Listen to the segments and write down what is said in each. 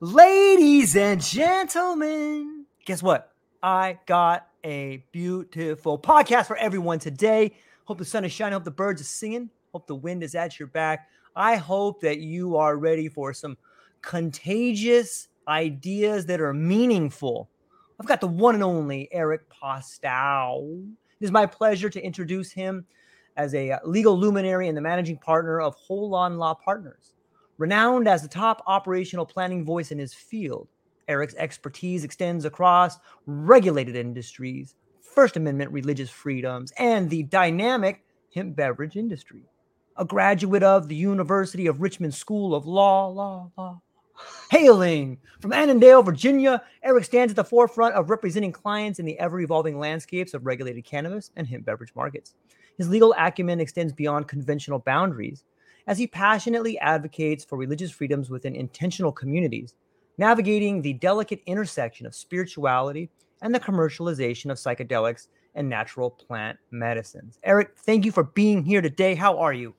Ladies and gentlemen, guess what? I got a beautiful podcast for everyone today. Hope the sun is shining. Hope the birds are singing. Hope the wind is at your back. I hope that you are ready for some contagious ideas that are meaningful. I've got the one and only Eric Postow. It is my pleasure to introduce him as a legal luminary and the managing partner of Holon Law Partners. Renowned as the top operational planning voice in his field, Eric's expertise extends across regulated industries, First Amendment religious freedoms, and the dynamic hemp beverage industry. A graduate of the University of Richmond School of Law, Law, Law. Hailing from Annandale, Virginia, Eric stands at the forefront of representing clients in the ever evolving landscapes of regulated cannabis and hemp beverage markets. His legal acumen extends beyond conventional boundaries as he passionately advocates for religious freedoms within intentional communities, navigating the delicate intersection of spirituality and the commercialization of psychedelics and natural plant medicines. Eric, thank you for being here today. How are you?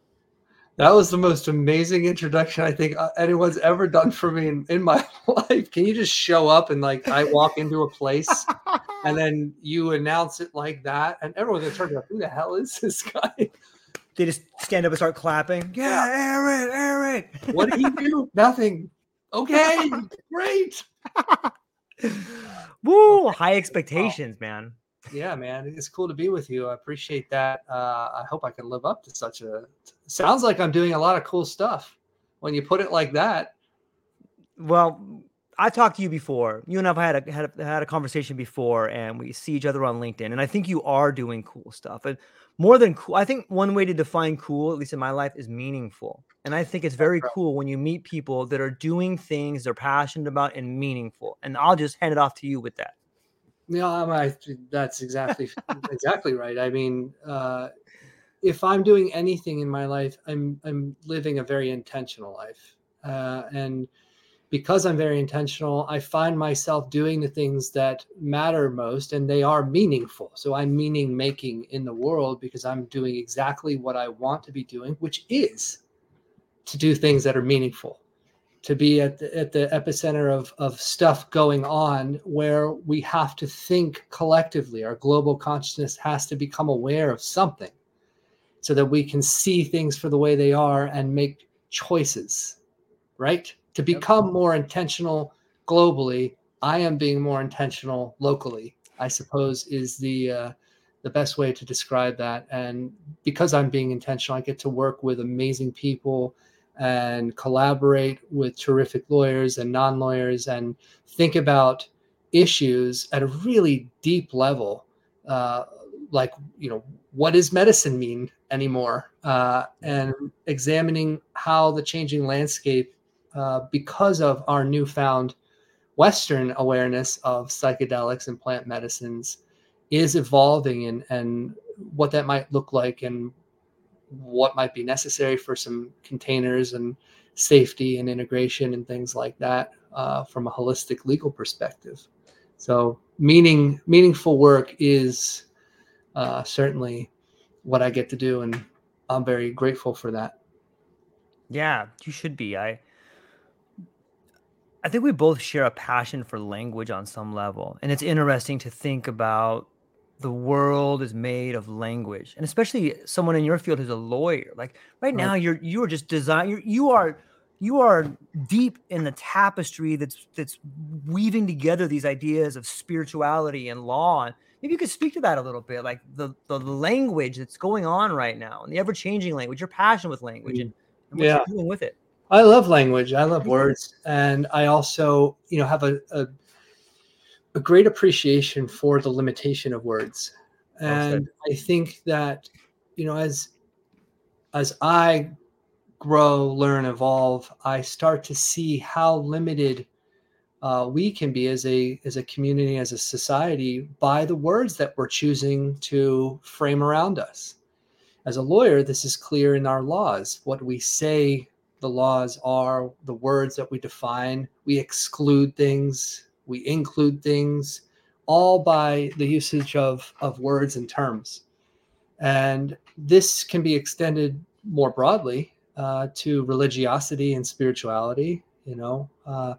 That was the most amazing introduction I think uh, anyone's ever done for me in, in my life. Can you just show up and like I walk into a place and then you announce it like that and everyone's gonna turn around, who the hell is this guy? They just stand up and start clapping. Yeah, Eric, Eric. What did he do? Nothing. Okay, great. Woo, high expectations, man. Yeah, man, it's cool to be with you. I appreciate that. Uh, I hope I can live up to such a. Sounds like I'm doing a lot of cool stuff when you put it like that. Well, I talked to you before. You and I've had a, had a had a conversation before, and we see each other on LinkedIn. And I think you are doing cool stuff. And more than cool, I think one way to define cool, at least in my life, is meaningful. And I think it's very cool when you meet people that are doing things they're passionate about and meaningful. And I'll just hand it off to you with that. Yeah, I, that's exactly exactly right. I mean, uh, if I'm doing anything in my life, I'm I'm living a very intentional life, uh, and because I'm very intentional, I find myself doing the things that matter most, and they are meaningful. So I'm meaning making in the world because I'm doing exactly what I want to be doing, which is to do things that are meaningful to be at the, at the epicenter of, of stuff going on where we have to think collectively. Our global consciousness has to become aware of something so that we can see things for the way they are and make choices, right? To become more intentional globally, I am being more intentional locally, I suppose, is the. Uh, the best way to describe that. And because I'm being intentional, I get to work with amazing people and collaborate with terrific lawyers and non lawyers and think about issues at a really deep level. Uh, like, you know, what does medicine mean anymore? Uh, and examining how the changing landscape, uh, because of our newfound Western awareness of psychedelics and plant medicines, is evolving and, and what that might look like and what might be necessary for some containers and safety and integration and things like that uh, from a holistic legal perspective. So meaning meaningful work is uh, certainly what I get to do, and I'm very grateful for that. Yeah, you should be. I I think we both share a passion for language on some level, and it's interesting to think about the world is made of language, and especially someone in your field who's a lawyer. Like right, now, you're you are just design. You're, you are you are deep in the tapestry that's that's weaving together these ideas of spirituality and law. And maybe you could speak to that a little bit, like the the language that's going on right now and the ever changing language. Your passion with language mm. and, and what yeah. you're doing with it. I love language. I love words, and I also, you know, have a, a, a great appreciation for the limitation of words. And I think that, you know, as as I grow, learn, evolve, I start to see how limited uh, we can be as a as a community, as a society, by the words that we're choosing to frame around us. As a lawyer, this is clear in our laws. What we say the laws are, the words that we define. We exclude things, we include things, all by the usage of, of words and terms. And this can be extended more broadly uh, to religiosity and spirituality. You know, uh,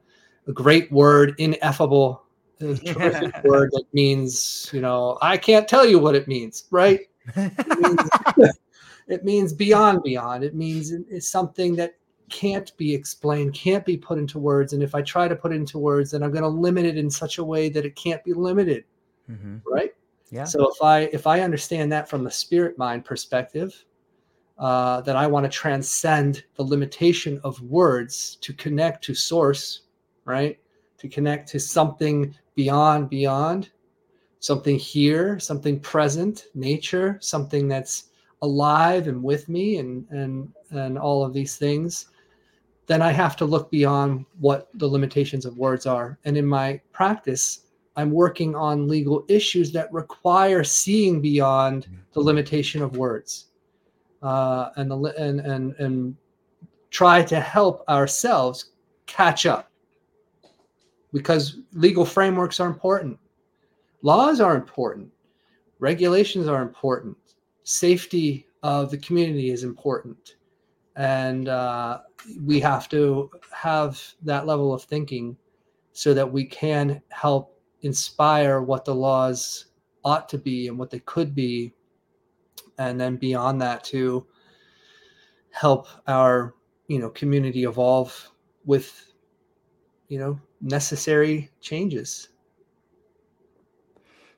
a great word, ineffable, a terrific word that means, you know, I can't tell you what it means, right? It means, it means beyond beyond. It means it's something that can't be explained, can't be put into words. And if I try to put it into words, then I'm going to limit it in such a way that it can't be limited. Mm-hmm. Right. Yeah. So if I if I understand that from the spirit mind perspective, uh, that I want to transcend the limitation of words to connect to source, right? To connect to something beyond beyond, something here, something present, nature, something that's alive and with me, and and and all of these things then I have to look beyond what the limitations of words are. And in my practice, I'm working on legal issues that require seeing beyond the limitation of words, uh, and the and and and try to help ourselves catch up. Because legal frameworks are important, laws are important, regulations are important, safety of the community is important, and uh, we have to have that level of thinking so that we can help inspire what the laws ought to be and what they could be. And then beyond that to help our you know community evolve with you know necessary changes.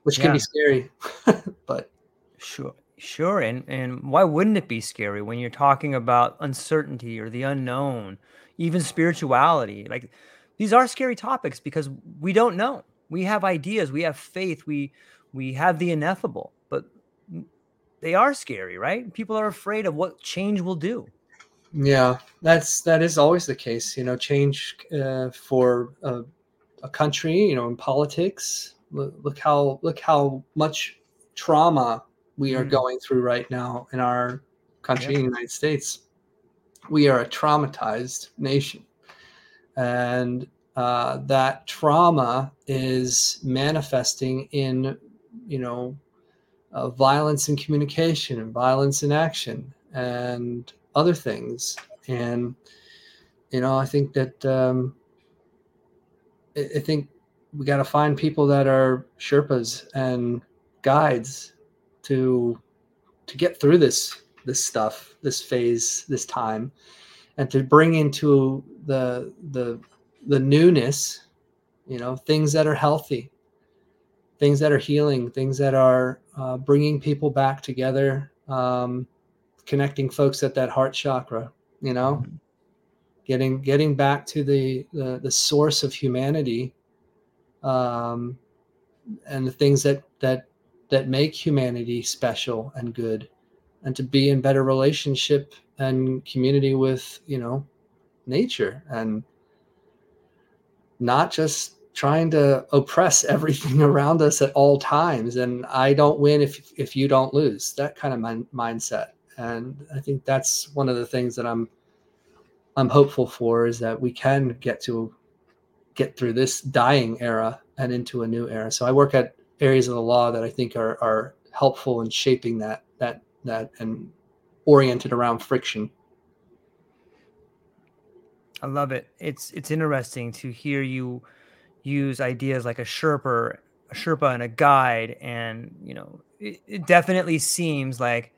Which yeah. can be scary but sure Sure, and and why wouldn't it be scary when you're talking about uncertainty or the unknown, even spirituality? Like these are scary topics because we don't know. We have ideas, we have faith, we we have the ineffable, but they are scary, right? People are afraid of what change will do. Yeah, that's that is always the case. You know, change uh, for a, a country, you know, in politics. Look, look how look how much trauma we are mm. going through right now in our country, in the United States. We are a traumatized nation. And uh, that trauma is manifesting in, you know, uh, violence in communication and violence in action and other things. And, you know, I think that, um, I, I think we got to find people that are Sherpas and guides to to get through this this stuff, this phase, this time, and to bring into the the the newness, you know, things that are healthy, things that are healing, things that are uh, bringing people back together, um, connecting folks at that heart chakra, you know, mm-hmm. getting getting back to the, the the source of humanity, um, and the things that that that make humanity special and good and to be in better relationship and community with you know nature and not just trying to oppress everything around us at all times and i don't win if if you don't lose that kind of min- mindset. And i think that's one of the things that i'm i'm hopeful for is that we can get to get through this dying era and into a new era. So i work at areas of the law that i think are are helpful in shaping that that that and oriented around friction i love it it's it's interesting to hear you use ideas like a Sherpa, a Sherpa and a guide. And, you know, it, it definitely seems like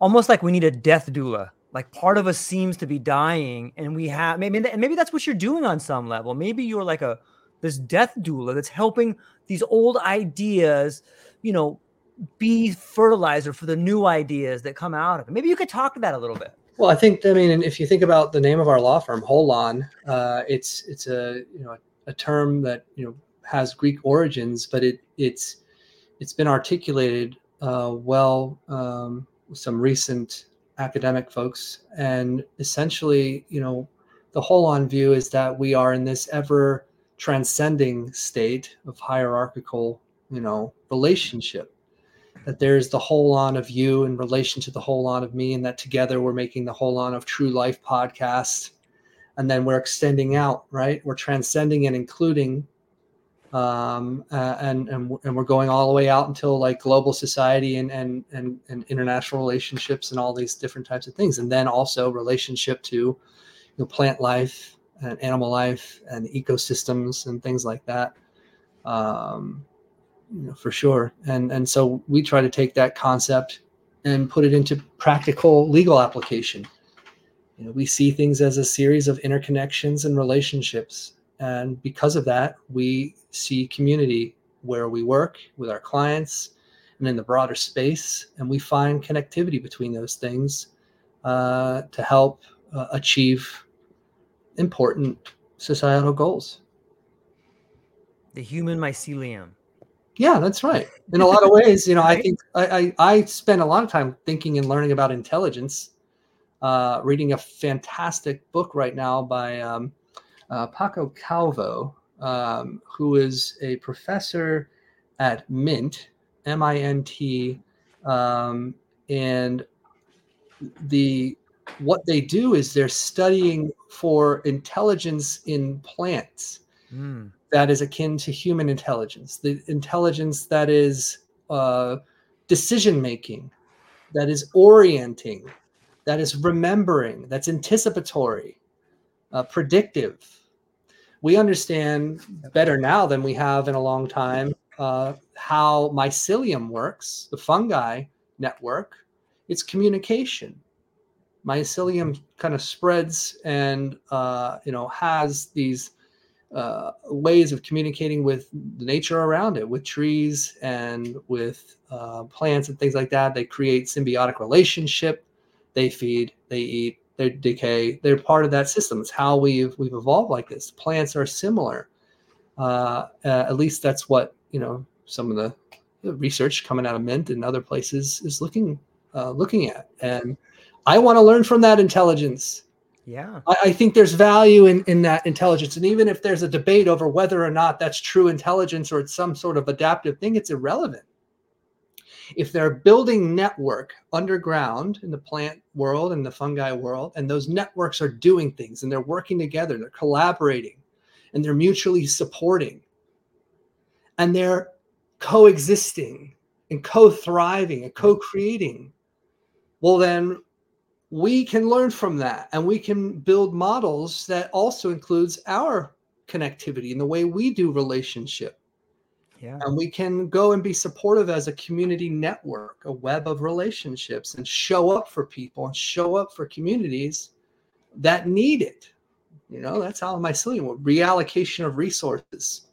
almost like we need a death doula. Like part of us seems to be dying, and we have maybe and maybe that's what you're doing on some level. Maybe you're like a this death doula that's helping these old ideas, you know, be fertilizer for the new ideas that come out of it. Maybe you could talk to that a little bit. Well, I think I mean, if you think about the name of our law firm, Holon, uh, it's it's a you know a term that you know has Greek origins, but it it's it's been articulated uh, well um, with some recent academic folks, and essentially, you know, the holon view is that we are in this ever transcending state of hierarchical, you know, relationship. That there's the holon of you in relation to the holon of me, and that together we're making the holon of True Life podcast. And then we're extending out right? We're transcending and including um, uh, and, and and we're going all the way out until like global society and, and and and international relationships and all these different types of things. And then also relationship to you know plant life and animal life and ecosystems and things like that um, you know for sure and and so we try to take that concept and put it into practical legal application you know, we see things as a series of interconnections and relationships. And because of that, we see community where we work with our clients and in the broader space. And we find connectivity between those things uh, to help uh, achieve important societal goals. The human mycelium. Yeah, that's right. In a lot of ways, you know, I think I, I, I spend a lot of time thinking and learning about intelligence uh, reading a fantastic book right now by um, uh, Paco Calvo, um, who is a professor at Mint, M I N T, um, and the what they do is they're studying for intelligence in plants mm. that is akin to human intelligence, the intelligence that is uh, decision making, that is orienting, that is remembering, that's anticipatory, uh, predictive. We understand better now than we have in a long time uh, how mycelium works, the fungi network. It's communication. Mycelium kind of spreads and uh, you know has these uh, ways of communicating with the nature around it, with trees and with uh, plants and things like that. They create symbiotic relationship they feed, they eat, they decay. They're part of that system. It's how we've we've evolved like this. Plants are similar. Uh, uh, at least that's what you know. Some of the research coming out of Mint and other places is looking uh, looking at, and I want to learn from that intelligence. Yeah, I, I, think there's value in in that intelligence, and even if there's a debate over whether or not that's true intelligence or it's some sort of adaptive thing, it's irrelevant if they're building network underground in the plant world and the fungi world, and those networks are doing things and they're working together, they're collaborating, and they're mutually supporting, and they're coexisting and co-thriving and co-creating, well then we can learn from that and we can build models that also includes our connectivity and the way we do relationship yeah. And we can go and be supportive as a community network, a web of relationships, and show up for people and show up for communities that need it. You know, that's how mycelium reallocation of resources.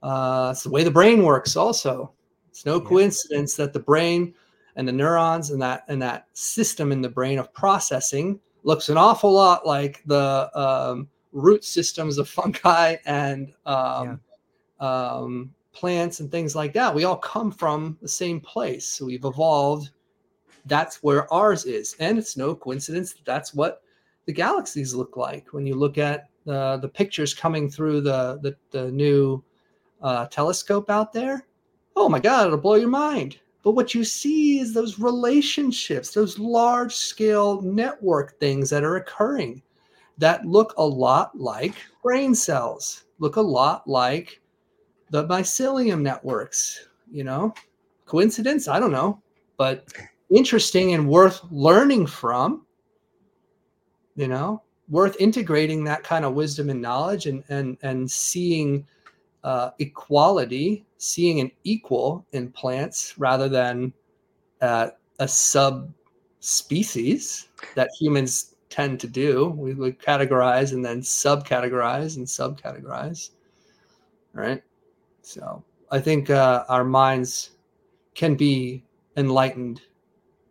Uh, it's the way the brain works. Also, it's no yeah. coincidence that the brain and the neurons and that and that system in the brain of processing looks an awful lot like the um, root systems of fungi and um, yeah. um, plants and things like that. We all come from the same place. So we've evolved. That's where ours is. And it's no coincidence that that's what the galaxies look like when you look at the the pictures coming through the the, the new uh, telescope out there. Oh my God, it'll blow your mind. But what you see is those relationships, those large scale network things that are occurring that look a lot like brain cells, look a lot like the mycelium networks. You know, coincidence? I don't know, but interesting and worth learning from. You know, worth integrating that kind of wisdom and knowledge and and and seeing uh, equality, seeing an equal in plants rather than uh, a subspecies that humans tend to do. We would categorize and then subcategorize and subcategorize. Right. So I think uh, our minds can be enlightened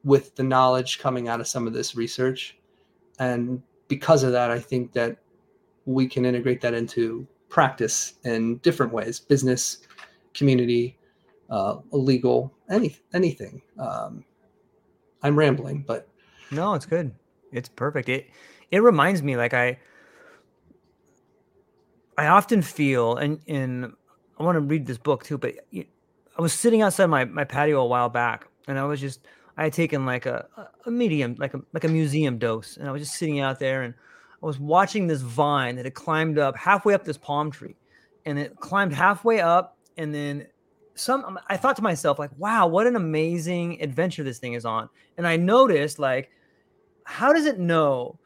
with the knowledge coming out of some of this research. And because of that, I think that we can integrate that into practice in different ways business, community, uh, legal, any, anything. Um, I'm rambling, but. No, it's good. It's perfect. It, it reminds me like I, I often feel, and, and I want to read this book too, but I was sitting outside my, my patio a while back and I was just, I had taken like a, a medium, like a, like a museum dose. And I was just sitting out there and I was watching this vine that had climbed up halfway up this palm tree, and it climbed halfway up, and then some. I thought to myself, like, wow, what an amazing adventure this thing is on. And I noticed, like, how does it know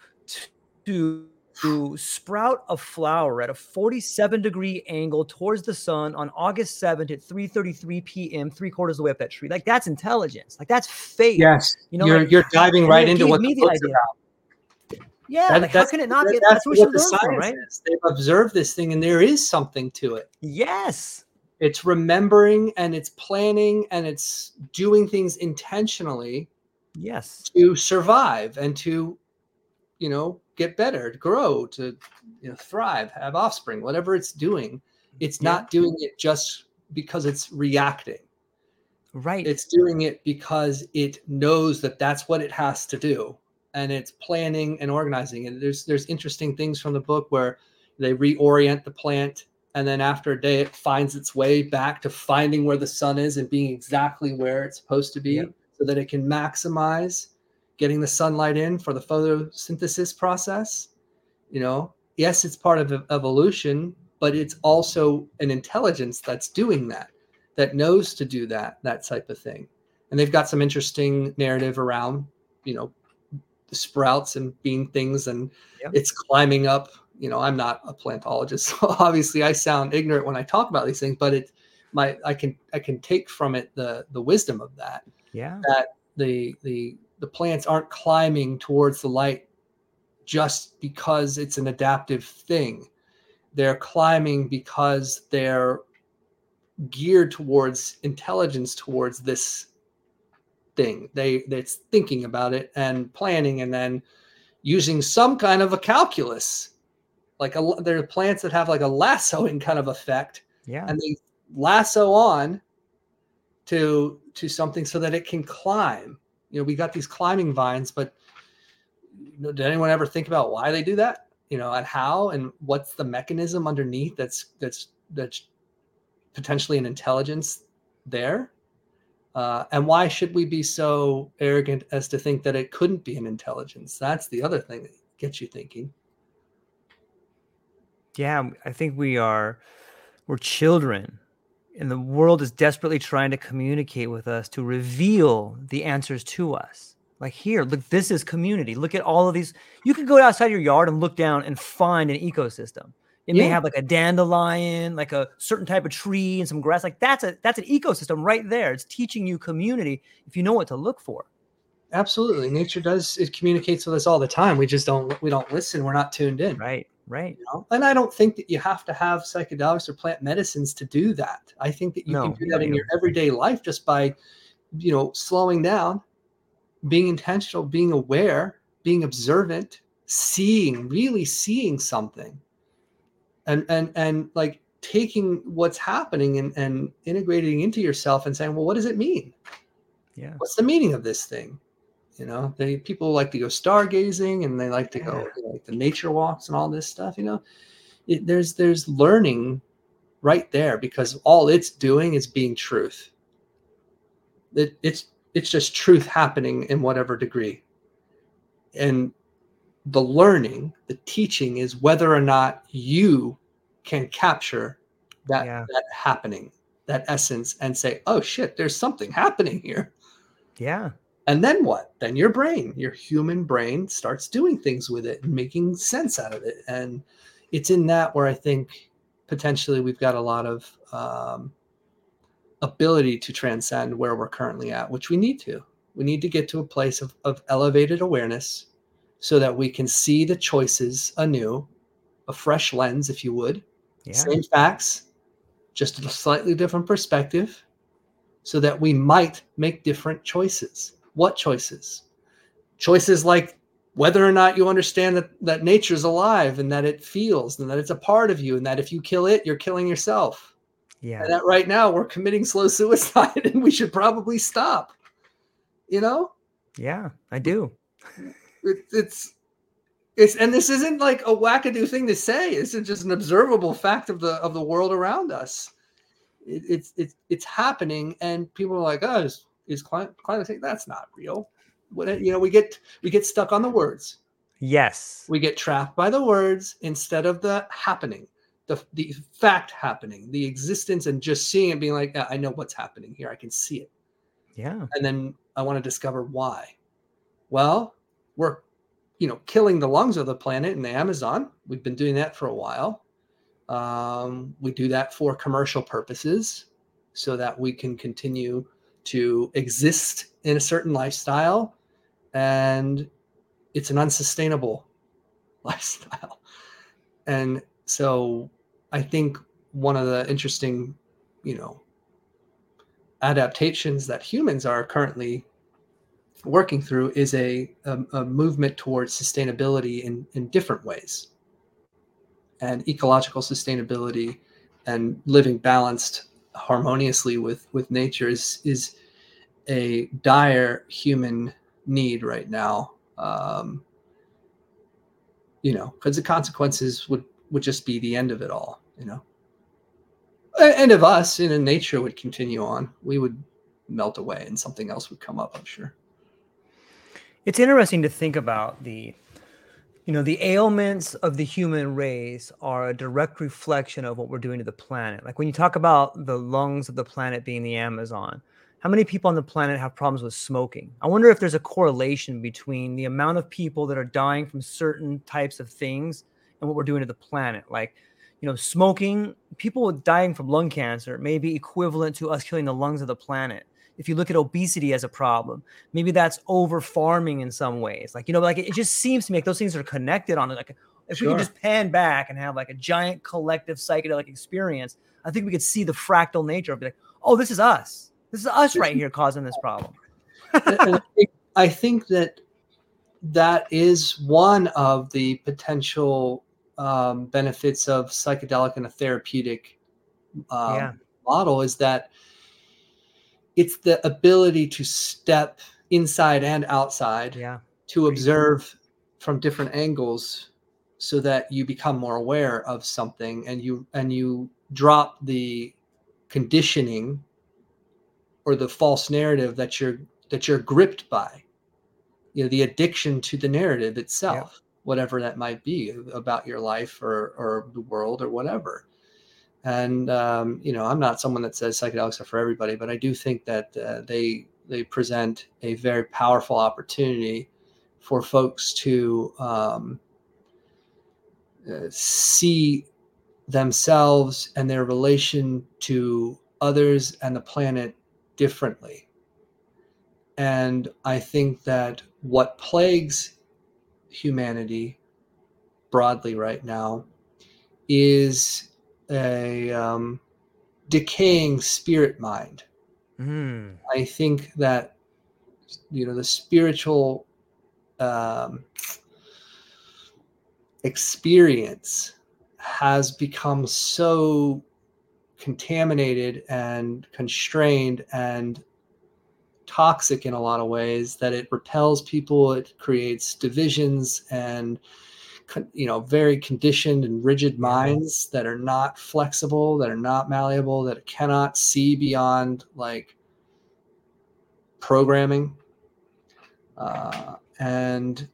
to to sprout a flower at a 47 degree angle towards the sun on August 7th at 3:33 p.m. three quarters of the way up that tree. Like that's intelligence. Like that's faith. Yes, you know, you're, like, you're diving right into what the book's idea. about. Yeah, that, like how can it not that, be? That's, that's what, what the science from, right? Is. They've observed this thing, and there is something to it. Yes, it's remembering and it's planning and it's doing things intentionally. Yes, to survive and to, you know, get better, to grow, to you know, thrive, have offspring, whatever it's doing. It's yeah. not doing it just because it's reacting. Right. It's doing it because it knows that that's what it has to do and it's planning and organizing. And there's there's interesting things from the book where they reorient the plant, and then after a day, it finds its way back to finding where the sun is and being exactly where it's supposed to be, yep. so that it can maximize getting the sunlight in for the photosynthesis process. You know, yes, it's part of evolution, but it's also an intelligence that's doing that, that knows to do that, that type of thing. And they've got some interesting narrative around, you know, sprouts and bean things and yep. it's climbing up. You know i'm not a plantologist so obviously i sound ignorant when i talk about these things but it my i can i can take from it the the wisdom of that. Yeah. That the the the plants aren't climbing towards the light just because it's an adaptive thing. They're climbing because they're geared towards intelligence towards this thing. They that's thinking about it and planning, and then using some kind of a calculus. Like a, there are plants that have like a lassoing kind of effect, yeah, and they lasso on to to something so that it can climb. You know, we got these climbing vines, but you know, did anyone ever think about why they do that? You know, and how and what's the mechanism underneath that's that's that's potentially an intelligence there uh, and why should we be so arrogant as to think that it couldn't be an intelligence? That's the other thing that gets you thinking. Yeah, I think we are we're children and the world is desperately trying to communicate with us to reveal the answers to us. Like here, look, this is community. Look at all of these. You can go outside your yard and look down and find an ecosystem. It yeah. may have like a dandelion, like a certain type of tree and some grass. Like that's a that's an ecosystem right there. It's teaching you community if you know what to look for. Absolutely. Nature does it communicates with us all the time. We just don't we don't listen. We're not tuned in. Right. Right. You know? And I don't think that you have to have psychedelics or plant medicines to do that. I think that you no, can do that in your everyday life just by, you know, slowing down, being intentional, being aware, being observant, seeing, really seeing something and and and like taking what's happening and, and integrating into yourself and saying well what does it mean yeah what's the meaning of this thing You know, they people like to go stargazing and they like to go Yeah. you know, like the nature walks and all this stuff. You know, it, there's there's learning right there because all it's doing is being truth. It, it's it's just truth happening in whatever degree, and the learning, the teaching is whether or not you can capture that Yeah. that happening, that essence, and say, "Oh shit, there's something happening here." Yeah. And then what? Then your brain, your human brain, starts doing things with it and making sense out of it. And it's in that where I think potentially we've got a lot of um, ability to transcend where we're currently at, which we need to. We need to get to a place of, of elevated awareness so that we can see the choices anew, a fresh lens, if you would, Yeah. same facts, just a slightly different perspective, so that we might make different choices. What choices? Choices like whether or not you understand that, that nature is alive and that it feels and that it's a part of you, and that if you kill it, you're killing yourself. Yeah. And that right now we're committing slow suicide and we should probably stop. You know? Yeah. I do. it, it's it's and this isn't like a wackadoo thing to say it's just an observable fact of the of the world around us it, it's it's it's happening and people are like oh is, is climate, climate change that's not real what you know we get we get stuck on the words Yes. we get trapped by the words instead of the happening the the fact happening the existence and just seeing it being like "Yeah, i know what's happening here i can see it Yeah. and then I want to discover why. Well, we're you know killing the lungs of the planet in the Amazon. We've been doing that for a while. Um, we do that for commercial purposes, so that we can continue to exist in a certain lifestyle, and it's an unsustainable lifestyle. And so, I think one of the interesting, you know, adaptations that humans are currently working through is a, a, a movement towards sustainability in, in different ways. And ecological sustainability and living balanced harmoniously with with nature is is a dire human need right now. Um you know because the consequences would would just be the end of it all you know? And if us in nature would continue on. We would melt away and something else would come up i'm sure It's interesting to think about the, you know, the ailments of the human race are a direct reflection of what we're doing to the planet. Like when you talk about the lungs of the planet being the Amazon, how many people on the planet have problems with smoking? I wonder if there's a correlation between the amount of people that are dying from certain types of things and what we're doing to the planet. Like, you know, smoking, people dying from lung cancer may be equivalent to us killing the lungs of the planet. If you look at obesity as a problem, maybe that's over farming in some ways. Like, you know, like it, it just seems to me like those things are connected on it. Like if we Sure. could just pan back and have like a giant collective psychedelic experience, I think we could see the fractal nature of it. Like, oh, this is us. This is us right here causing this problem. I think- I think that that is one of the potential um, benefits of psychedelic and a therapeutic um, Yeah. model is that it's the ability to step inside and outside Yeah. to observe from different angles so that you become more aware of something and you and you drop the conditioning or the false narrative that you're that you're gripped by. You know the addiction to the narrative itself whatever that might be about your life or or the world or whatever and um, you know i'm not someone that says psychedelics are for everybody but i do think that uh, they they present a very powerful opportunity for folks to um, uh, see themselves and their relation to others and the planet differently. And I think that what plagues humanity broadly right now is a um, decaying spirit mind. Mm. I think that you know the spiritual um, experience has become so contaminated and constrained and toxic in a lot of ways that it repels people it creates divisions and you know very conditioned and rigid minds that are not flexible that are not malleable that cannot see beyond like programming. Uh, and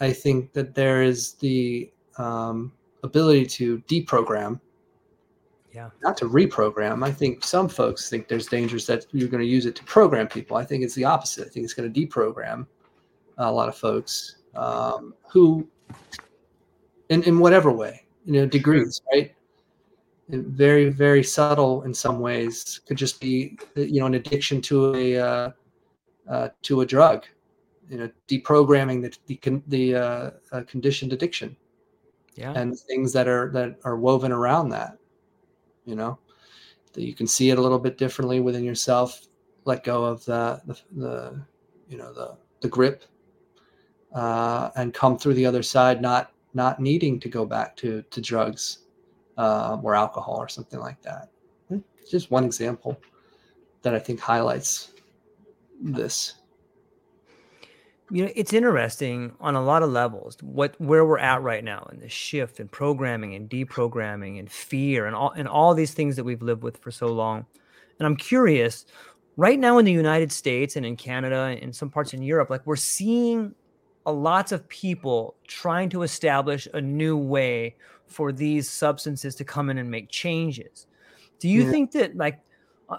i think that there is the um, ability to deprogram. Yeah. Not to reprogram. I think some folks think there's dangers that you're going to use it to program people. I think it's the opposite. I think it's going to deprogram a lot of folks um, who in, in whatever way, you know, degrees, right? And very, very subtle in some ways. Could just be, you know, an addiction to a uh, uh, to a drug, you know, deprogramming the the, the uh, uh, conditioned addiction, yeah, and things that are that are woven around that, you know, that you can see it a little bit differently within yourself. Let go of the the, the you know the the grip, uh, and come through the other side, not not needing to go back to to drugs uh, or alcohol or something like that. It's just one example that I think highlights this. You know, it's interesting on a lot of levels what where we're at right now and the shift and programming and deprogramming and fear and all and all these things that we've lived with for so long. And I'm curious, right now in the United States and in Canada and some parts in Europe, like we're seeing lots of people trying to establish a new way for these substances to come in and make changes. Do you yeah. think that like uh,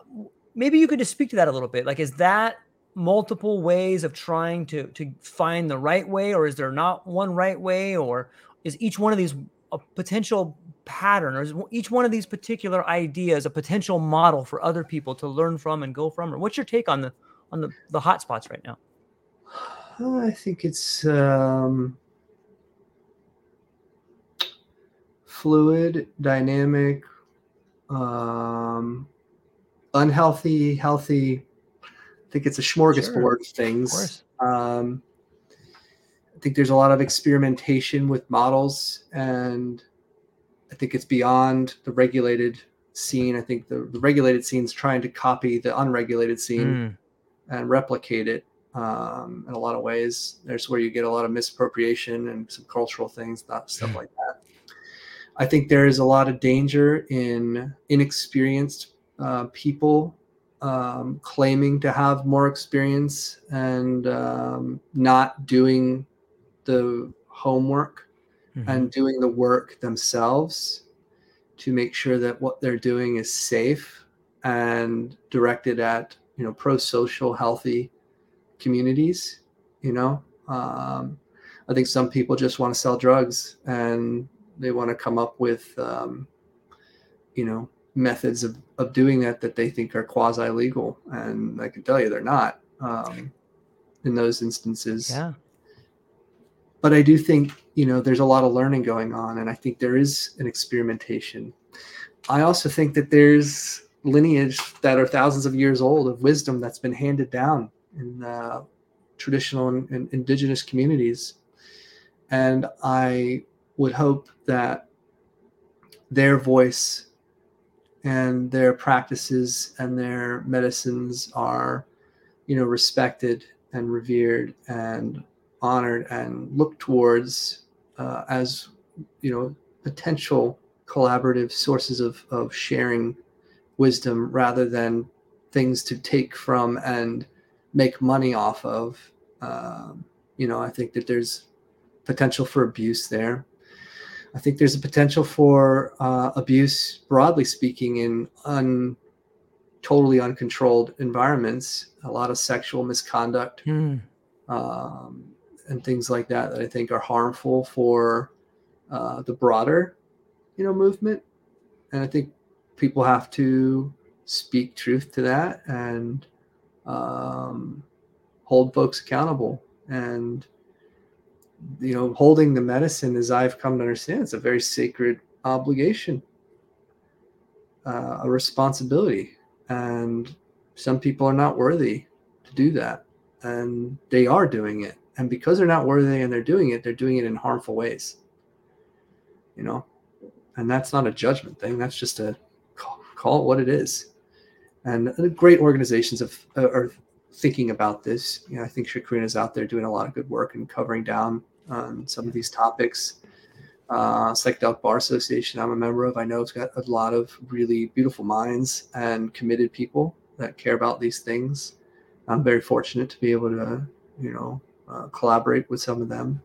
maybe you could just speak to that a little bit? Like is that multiple ways of trying to to find the right way or is there not one right way or is each one of these a potential pattern or is each one of these particular ideas a potential model for other people to learn from and go from or what's your take on the on the the hot spots right now I think it's um, fluid, dynamic, um, unhealthy, healthy. I think it's a smorgasbord sure. of things. Of um, I think there's a lot of experimentation with models, and I think it's beyond the regulated scene. I think the, the regulated scene is trying to copy the unregulated scene mm. and replicate it um, in a lot of ways. There's where you get a lot of misappropriation and some cultural things, that stuff like that. I think there is a lot of danger in inexperienced uh, people um, claiming to have more experience and um, not doing the homework mm-hmm. and doing the work themselves to make sure that what they're doing is safe and directed at you know pro-social healthy communities you know? Um, i think some people just want to sell drugs and they want to come up with um, you know methods of, of doing that that they think are quasi legal and i can tell you they're not um, in those instances. Yeah. But i do think you know there's a lot of learning going on and i think there is an experimentation. I also think that there's lineage that are thousands of years old of wisdom that's been handed down in uh, traditional and, and indigenous communities. And I would hope that their voice and their practices and their medicines are, you know, respected and revered and honored and looked towards uh, as, you know, potential collaborative sources of, of sharing wisdom rather than things to take from and make money off of. Um, you know, I think that there's potential for abuse there. I think there's a potential for uh, abuse, broadly speaking, in un, totally uncontrolled environments. A lot of sexual misconduct mm. um, and things like that that I think are harmful for uh, the broader, you know, movement. And I think people have to speak truth to that and um, hold folks accountable. And you know holding the medicine as i've come to understand it's a very sacred obligation uh, a responsibility. And some people are not worthy to do that and they are doing it. And because they're not worthy and they're doing it they're doing it in harmful ways you know? And that's not a judgment thing. That's just a call, call it what it is and great organizations have, are thinking about this. You know, I think Chacruna's out there doing a lot of good work and covering down on some of these topics. Uh, Psychedelic Bar Association, I'm a member of. I know it's got a lot of really beautiful minds and committed people that care about these things. I'm very fortunate to be able to, you know, uh, collaborate with some of them,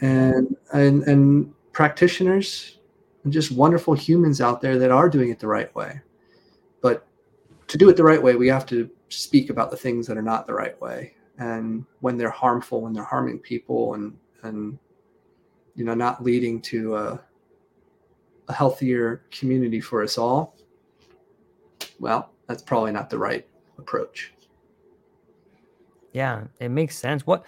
and and and practitioners and just wonderful humans out there that are doing it the right way. To do it the right way, we have to speak about the things that are not the right way, and when they're harmful, when they're harming people, and and you know, not leading to a, a healthier community for us all. Well, that's probably not the right approach. Yeah, it makes sense. What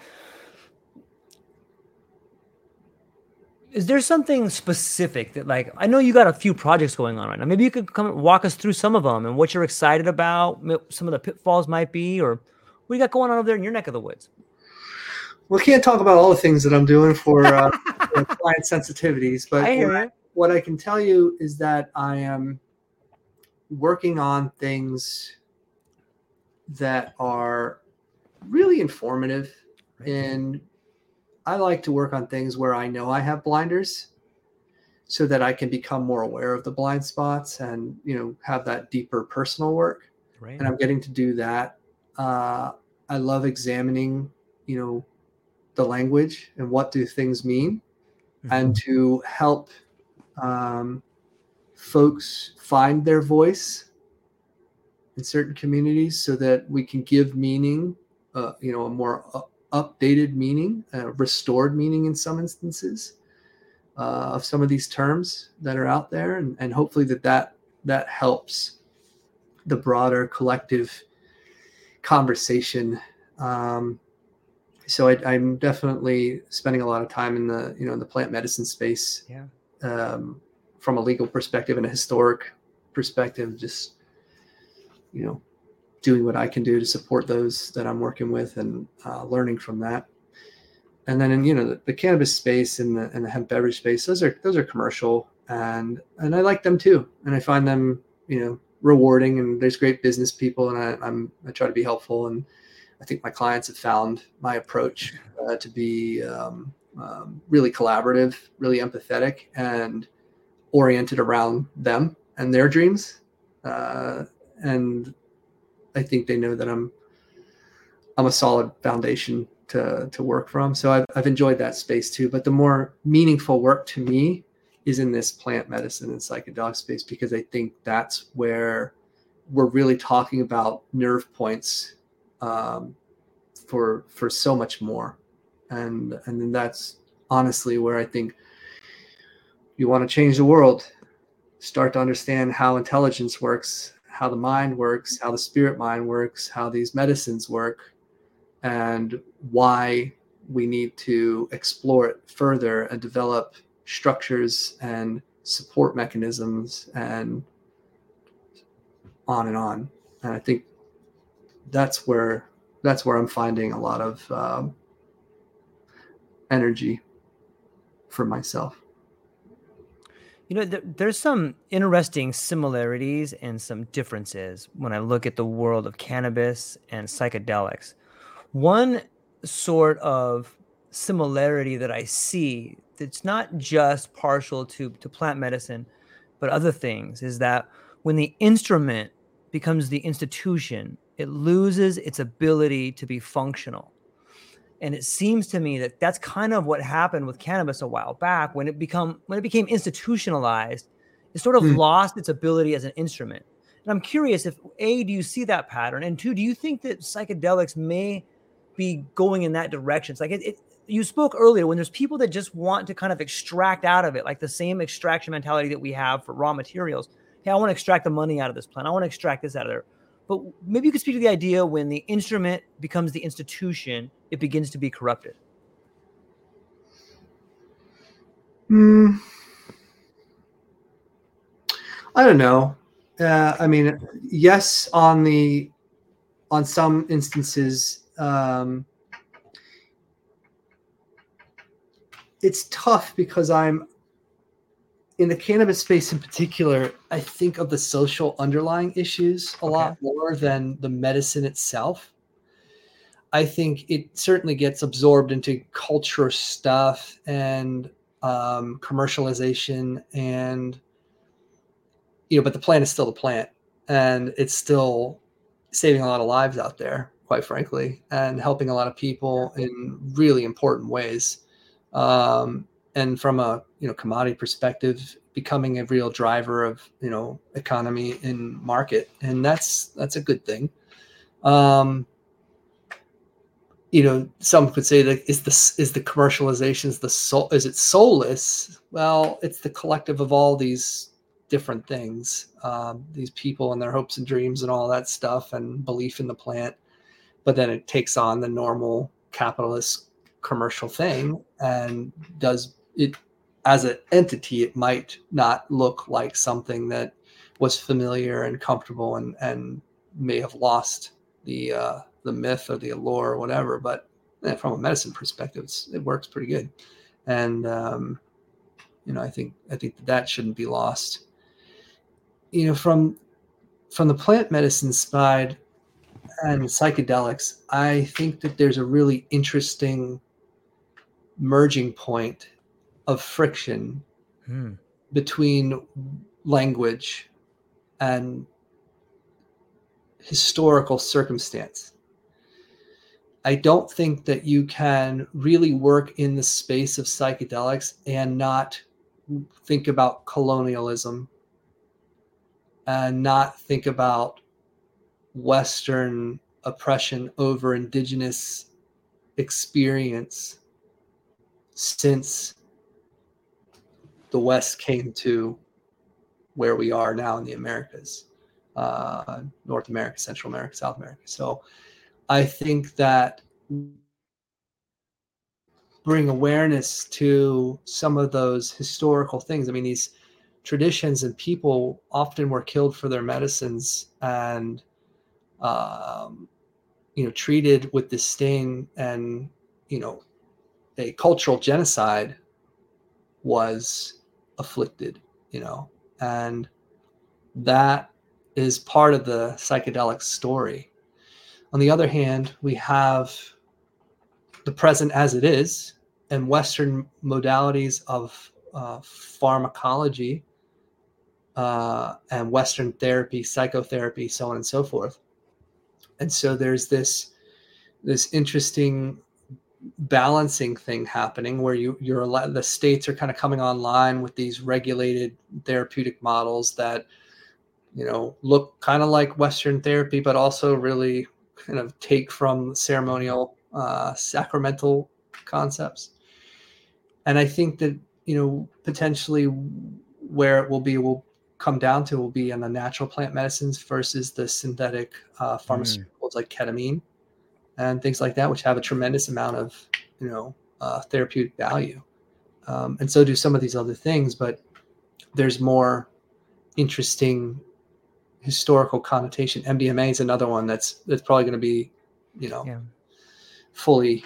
is there something specific that like I know you got a few projects going on right now. Maybe you could come walk us through some of them and what you're excited about, some of the pitfalls might be, or what you got going on over there in your neck of the woods. Well, can't talk about all the things that I'm doing for, uh, for client sensitivities, but I what, I, what I can tell you is that I am working on things that are really informative and I like to work on things where I know I have blinders so that I can become more aware of the blind spots and you know have that deeper personal work. Right. And I'm getting to do that. Uh, I love examining, you know, the language and what do things mean, mm-hmm. and to help um, folks find their voice in certain communities so that we can give meaning, uh, you know, a more uh, updated meaning, uh, restored meaning in some instances uh, of some of these terms that are out there, and, and hopefully that that that helps the broader collective conversation. Um, so I, am definitely spending a lot of time in the you know in the plant medicine space. Yeah. Um, from a legal perspective and a historic perspective, just you know doing what I can do to support those that I'm working with and uh, learning from that. And then in you know the, the, cannabis space and the and the hemp beverage space, those are those are commercial and and I like them too, and I find them you know rewarding and there's great business people and I, I'm I try to be helpful and I think my clients have found my approach uh, to be um, um, really collaborative, really empathetic, and oriented around them and their dreams. Uh, and I think they know that I'm I'm a solid foundation to to work from. So I've I've enjoyed that space too. But the more meaningful work to me is in this plant medicine and psychedelic space because I think that's where we're really talking about nerve points um, for for so much more, and and then that's honestly where I think you want to change the world, start to understand how intelligence works how the mind works, how the spirit mind works, how these medicines work, and why we need to explore it further and develop structures and support mechanisms and on and on. And I think that's where that's where I'm finding a lot of um, energy for myself. You know, there, there's some interesting similarities and some differences when I look at the world of cannabis and psychedelics. One sort of similarity that I see that's not just partial to, to plant medicine, but other things is that when the instrument becomes the institution, it loses its ability to be functional. And it seems to me that that's kind of what happened with cannabis a while back when it become when it became institutionalized. It sort of mm. lost its ability as an instrument. And I'm curious if a do you see that pattern, and two, do you think that psychedelics may be going in that direction? It's like it, it you spoke earlier when there's people that just want to kind of extract out of it, like the same extraction mentality that we have for raw materials. Hey, I want to extract the money out of this plant. I want to extract this out of there. But maybe you could speak to the idea when the instrument becomes the institution, it begins to be corrupted. Hmm. I don't know. Uh, I mean, yes, on the on some instances, um, it's tough because I'm in the cannabis space in particular, I think of the social underlying issues a okay. lot more than the medicine itself. I think it certainly gets absorbed into culture stuff and um, commercialization and you know, but the plant is still the plant and it's still saving a lot of lives out there, quite frankly, and helping a lot of people in really important ways. Um, and from a you know commodity perspective, becoming a real driver of you know economy and market, and that's that's a good thing. Um, you know, some could say that is the is the commercializations the soul is it soulless? Well, it's the collective of all these different things, um, these people and their hopes and dreams and all that stuff, and belief in the plant. But then it takes on the normal capitalist commercial thing and does it as an entity. It might not look like something that was familiar and comfortable and and may have lost the uh, the myth or the allure or whatever. But eh, from a medicine perspective, it works pretty good, and um, you know I think I think that, that shouldn't be lost you know, from from the plant medicine side and psychedelics, I think that there's a really interesting merging point of friction hmm. between language and historical circumstance. I don't think that you can really work in the space of psychedelics and not think about colonialism and not think about Western oppression over indigenous experience since the West came to where we are now in the Americas, uh, North America, Central America, South America. So I think that bring awareness to some of those historical things. I mean, these traditions and people often were killed for their medicines and um, you know treated with disdain and you know a cultural genocide was afflicted you know and that is part of the psychedelic story on the other hand we have the present as it is and western modalities of uh, pharmacology uh, and Western therapy, psychotherapy, so on and so forth. And so there's this this interesting balancing thing happening where you you're the states are kind of coming online with these regulated therapeutic models that you know look kind of like Western therapy, but also really kind of take from ceremonial uh, sacramental concepts. And I think that you know potentially where it will be will come down to will be in the natural plant medicines versus the synthetic uh, hmm. pharmaceuticals mm. like ketamine and things like that, which have a tremendous amount of you know uh, therapeutic value. Um, and so do some of these other things, but there's more interesting historical connotation. MDMA is another one that's that's probably going to be, you know, yeah. fully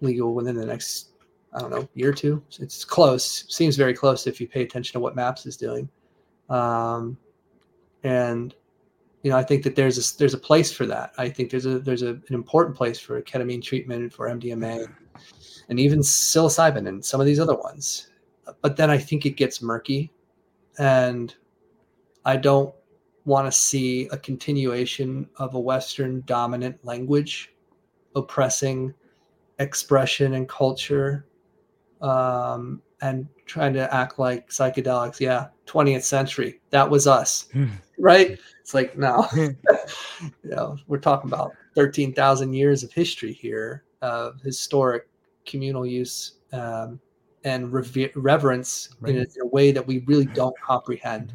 legal within the next I don't know year or two. It's close. Seems very close if you pay attention to what MAPS is doing. Um, and you know, I think that there's a there's a place for that. I think there's a there's a, an important place for ketamine treatment for MDMA, mm-hmm. and even psilocybin and some of these other ones. But then I think it gets murky, and I don't want to see a continuation of a Western dominant language oppressing expression and culture um, and trying to act like psychedelics. Yeah, 20th century. That was us, hmm. right? It's like, no, you know, we're talking about 13,000 years of history here of historic communal use um, and rever- reverence right. in, a, in, a, way that we really don't comprehend.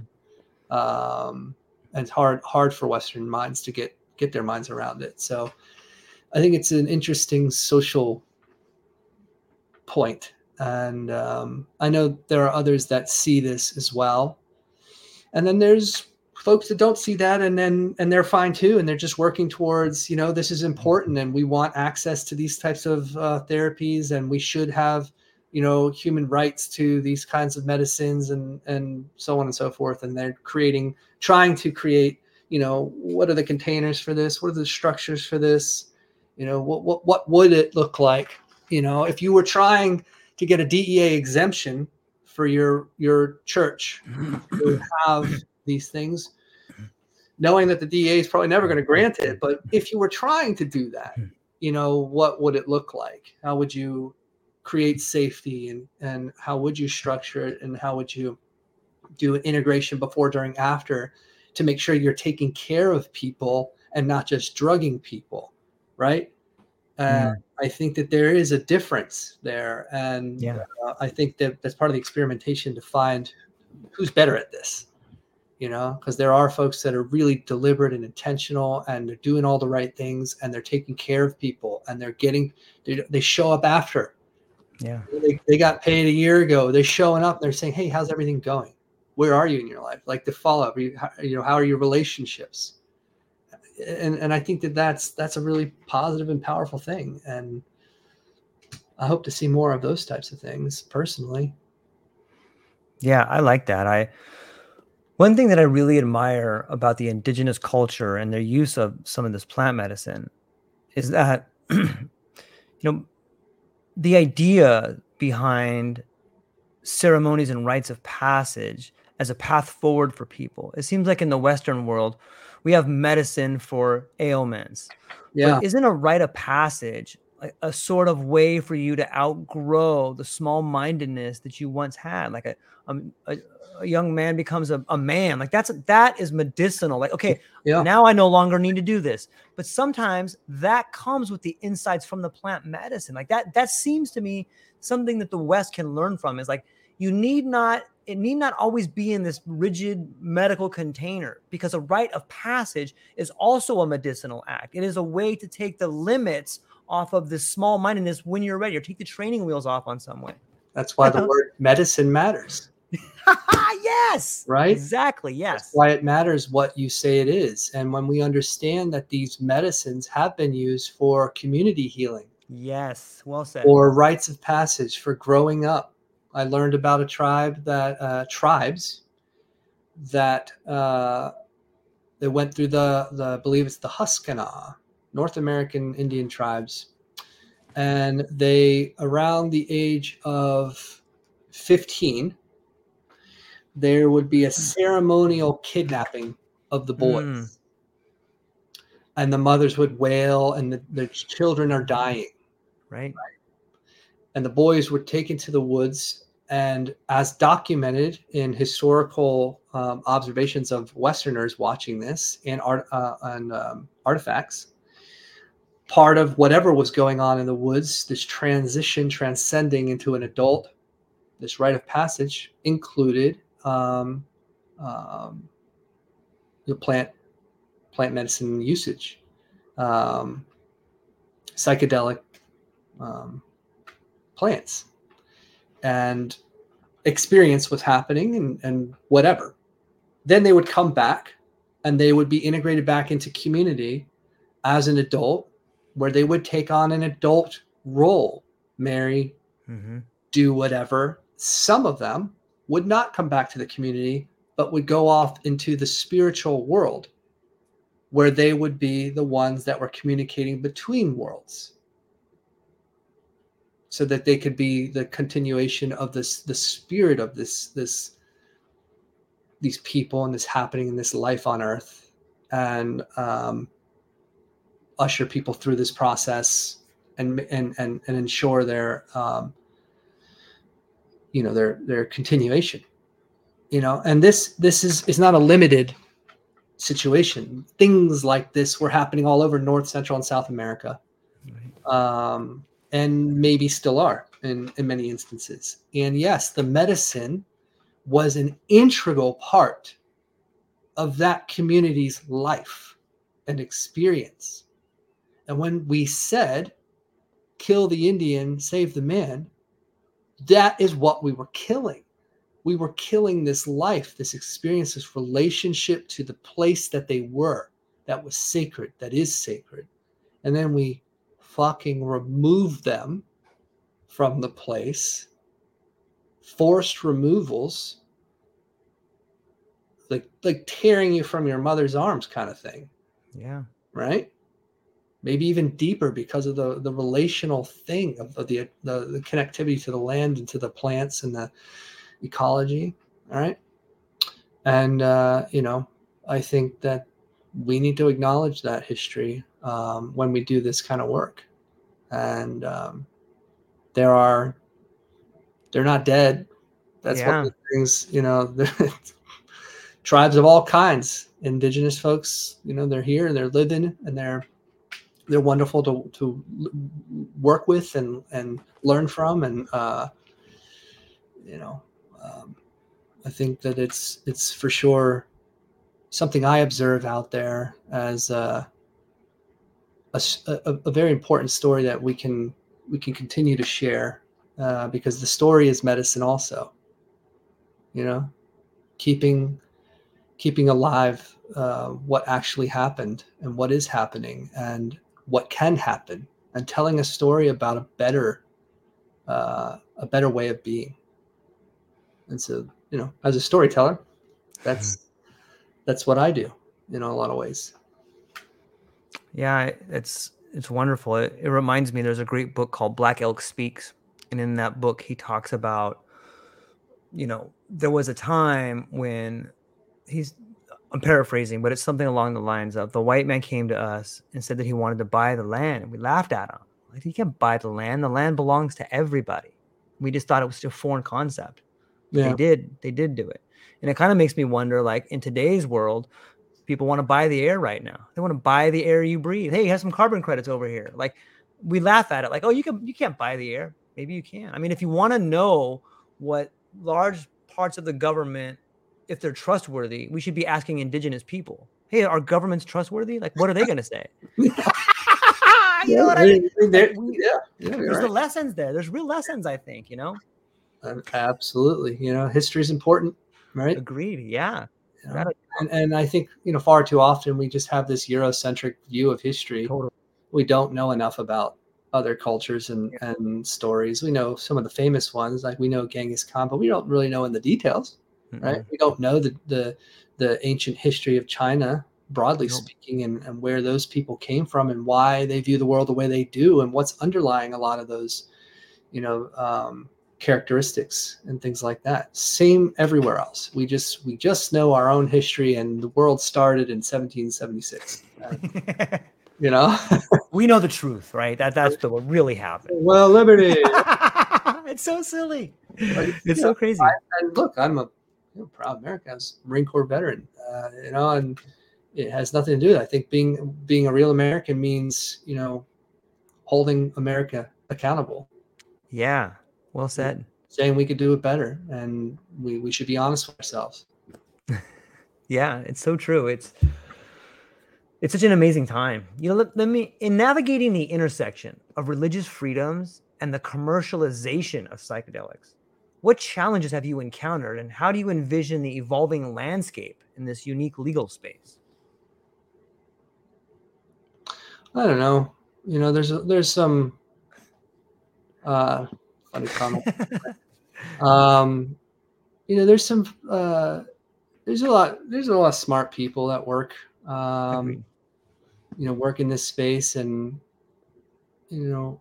Um, and it's hard, hard for Western minds to get, get their minds around it. So I think it's an interesting social point and um, I know there are others that see this as well. And then there's folks that don't see that, and then and they're fine too, and they're just working towards you know this is important, and we want access to these types of uh, therapies, and we should have you know human rights to these kinds of medicines, and and so on and so forth. And they're creating, trying to create, you know, what are the containers for this? What are the structures for this? You know, what what what would it look like? You know, if you were trying to get a DEA exemption for your your church to have these things, knowing that the DEA is probably never going to grant it, but if you were trying to do that, you know, what would it look like? How would you create safety and and how would you structure it and how would you do an integration before, during, after to make sure you're taking care of people and not just drugging people, right? Uh, mm. I think that there is a difference there, and yeah. uh, I think that that's part of the experimentation to find who's better at this. You know, because there are folks that are really deliberate and intentional, and they're doing all the right things, and they're taking care of people, and they're getting they, they show up after. Yeah, they, they got paid a year ago. They're showing up. They're saying, "Hey, how's everything going? Where are you in your life? Like the follow up. You, you know, how are your relationships?" And and I think that that's that's a really positive and powerful thing, and I hope to see more of those types of things personally. Yeah, I like that. I one thing that I really admire about the indigenous culture and their use of some of this plant medicine is that you know the idea behind ceremonies and rites of passage as a path forward for people. It seems like in the Western world, we have medicine for ailments. Yeah. But isn't a rite of passage a, a sort of way for you to outgrow the small mindedness that you once had? Like a, um, a, a young man becomes a, a man. Like that's that is medicinal. Like, okay, yeah. now I no longer need to do this. But sometimes that comes with the insights from the plant medicine. Like that, that seems to me something that the West can learn from is like you need not it need not always be in this rigid medical container because a rite of passage is also a medicinal act. It is a way to take the limits off of this small mindedness when you're ready or take the training wheels off on some way. That's why the uh-huh. word medicine matters. yes. Right? Exactly. Yes. That's why it matters what you say it is. And when we understand that these medicines have been used for community healing. Yes. Well said. Or rites of passage for growing up I learned about a tribe that uh, tribes that uh, that went through the the I believe it's the Huskanaw, North American Indian tribes, and they around the age of fifteen, there would be a ceremonial kidnapping of the boys. Mm. And the mothers would wail, and the, the children are dying. Right. And the boys were taken to the woods and as documented in historical um, observations of Westerners watching this and art uh, and um, artifacts, part of whatever was going on in the woods, this transition transcending into an adult, this rite of passage included um, um, the plant plant medicine usage, um, psychedelic um, plants and experience what's happening and, and whatever. Then they would come back and they would be integrated back into community as an adult, where they would take on an adult role, marry, mm-hmm. do whatever. Some of them would not come back to the community, but would go off into the spiritual world where they would be the ones that were communicating between worlds so that they could be the continuation of this the spirit of this this these people and this happening in this life on earth and um, usher people through this process and and and, and ensure their um, you know their their continuation you know? And this this is is not a limited situation. Things like this were happening all over north central and south america. Right. um, and maybe still are in, in many instances. And yes, the medicine was an integral part of that community's life and experience. And when we said, kill the Indian, save the man, that is what we were killing. We were killing this life, this experience, this relationship to the place that they were, that was sacred, that is sacred. And then we fucking remove them from the place. Forced removals, like like tearing you from your mother's arms, kind of thing. Yeah. Right. maybe even deeper because of the the relational thing of, of the, the the connectivity to the land and to the plants and the ecology. All right, and uh, you know, I think that we need to acknowledge that history um, when we do this kind of work, and um, there are they're not dead. That's yeah. one of the things, you know. tribes of all kinds, indigenous folks, you know, they're here and they're living and they're they're wonderful to to work with and and learn from and uh, you know um, I think that it's it's for sure something I observe out there as a, a, a very important story that we can we can continue to share uh, because the story is medicine also you know? Keeping keeping alive uh, what actually happened and what is happening and what can happen and telling a story about a better uh, a better way of being. And so you know as a storyteller that's that's what i do you know a lot of ways yeah it's it's wonderful it, it reminds me there's a great book called black elk speaks and in that book he talks about you know there was a time when he's I'm paraphrasing, but it's something along the lines of the white man came to us and said that he wanted to buy the land, and we laughed at him. Like he can't buy the land. The land belongs to everybody. We just thought it was a foreign concept. Yeah. They did. They did do it, and it kind of makes me wonder. Like in today's world, people want to buy the air right now. They want to buy the air you breathe. Hey, you have some carbon credits over here. Like we laugh at it. Like oh, you can you can't buy the air. Maybe you can. I mean, if you want to know what large parts of the government if they're trustworthy, we should be asking indigenous people, hey, are governments trustworthy? Like, what are they going to say? you know what I mean? Like, we, yeah, yeah there's right. the lessons there. There's real lessons, I think, you know? absolutely. You know, history is important, right? Agreed. Yeah. Know? and, and I think, you know, far too often we just have this Eurocentric view of history. Totally. We don't know enough about other cultures and, yeah. and stories. We know some of the famous ones, like we know Genghis Khan, but we don't really know in the details mm-hmm. right? We don't know the, the the ancient history of China, broadly nope. speaking, and, and where those people came from and why they view the world the way they do, and what's underlying a lot of those, you know, um, characteristics and things like that. Same everywhere else. We just we just know our own history, and the world started in 1776. you know, we know the truth, right? That that's the, what really happened. Well, liberty. it's so silly. It's so crazy. I, and look, I'm a you know, proud Americans, Marine Corps veteran, uh, you know, and it has nothing to do with it. I think being being a real American means, you know, holding America accountable. Yeah, well said. Saying we could do it better, and we we should be honest with ourselves. yeah, it's so true. It's it's such an amazing time. You know, let, let me in navigating the intersection of religious freedoms and the commercialization of psychedelics what challenges have you encountered, and how do you envision the evolving landscape in this unique legal space? I don't know. You know, there's there's some uh, funny comment. um, you know, there's some uh, there's a lot there's a lot of smart people that work um, you know work in this space and you know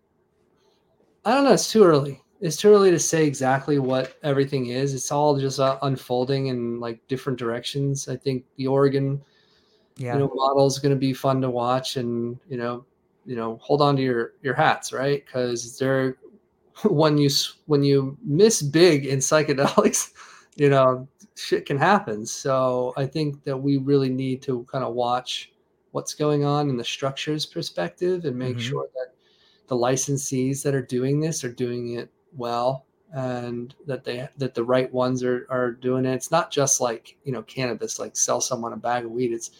I don't know. It's too early it's too early to say exactly what everything is. It's all just uh, unfolding in like different directions. I think the Oregon, yeah. you know, model is going to be fun to watch, and you know, you know, hold on to your your hats, right? Because they're when you when you miss big in psychedelics, you know, shit can happen. So I think that we really need to kind of watch what's going on in the structures perspective and make mm-hmm. sure that the licensees that are doing this are doing it well and that they that the right ones are are doing it. It's not just like you know cannabis, like sell someone a bag of weed. It's